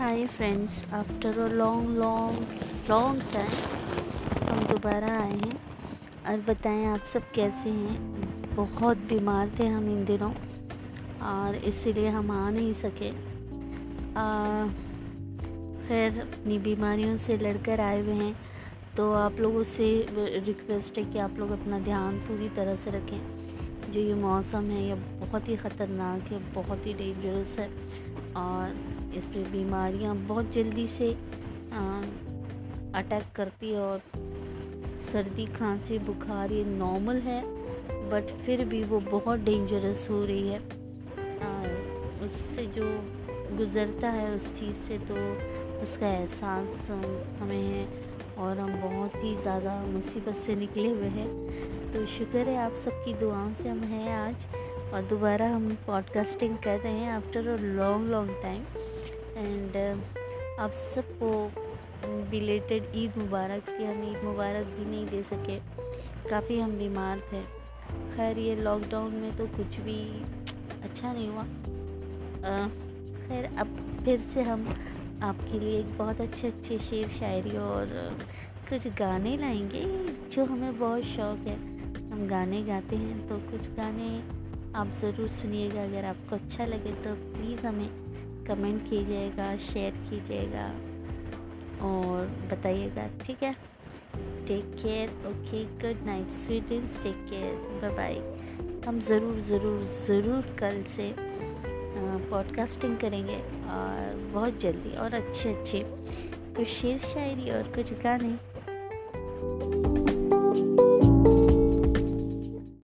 Hi friends after a long long long time हम दोबारा आए हैं। और बताएँ आप सब कैसे हैं? बहुत बीमार थे हम इन दिनों, और इसीलिए हम आ नहीं सके। खैर, अपनी बीमारियों से लड़कर आए हुए हैं तो आप लोगों से रिक्वेस्ट है कि आप लोग अपना ध्यान पूरी तरह से रखें। जो ये मौसम है, ये बहुत ही ख़तरनाक है, बहुत ही डेंजरस है, और इस पर बीमारियाँ बहुत जल्दी से अटैक करती है और सर्दी, खांसी, बुखार ये नॉर्मल है बट फिर भी वो बहुत डेंजरस हो रही है। उससे जो गुज़रता है उस चीज़ से तो उसका एहसास हमें है और हम बहुत ही ज़्यादा मुसीबत से निकले हुए हैं। तो शुक्र है आप सबकी दुआओं से हम हैं आज और दोबारा हम पॉडकास्टिंग कर रहे हैं after a long long time and आप सबको बिलेटेड ईद मुबारक की हम ईद मुबारक भी नहीं दे सके। काफ़ी हम बीमार थे। खैर, ये लॉकडाउन में तो कुछ भी अच्छा नहीं हुआ। खैर, अब फिर से हम आपके लिए एक बहुत अच्छे अच्छे शेर, शायरी और कुछ गाने लाएँगे, जो हमें बहुत शौक़ है। हम गाने गाते हैं तो कुछ गाने आप ज़रूर सुनिएगा। अगर आपको अच्छा लगे तो प्लीज़ हमें कमेंट कीजिएगा, शेयर कीजिएगा और बताइएगा, ठीक है? Take care okay good night sweet dreams take care bye bye हम ज़रूर ज़रूर ज़रूर कल से पॉडकास्टिंग करेंगे और बहुत जल्दी और अच्छे अच्छे कुछ शेर शायरी और कुछ गाने।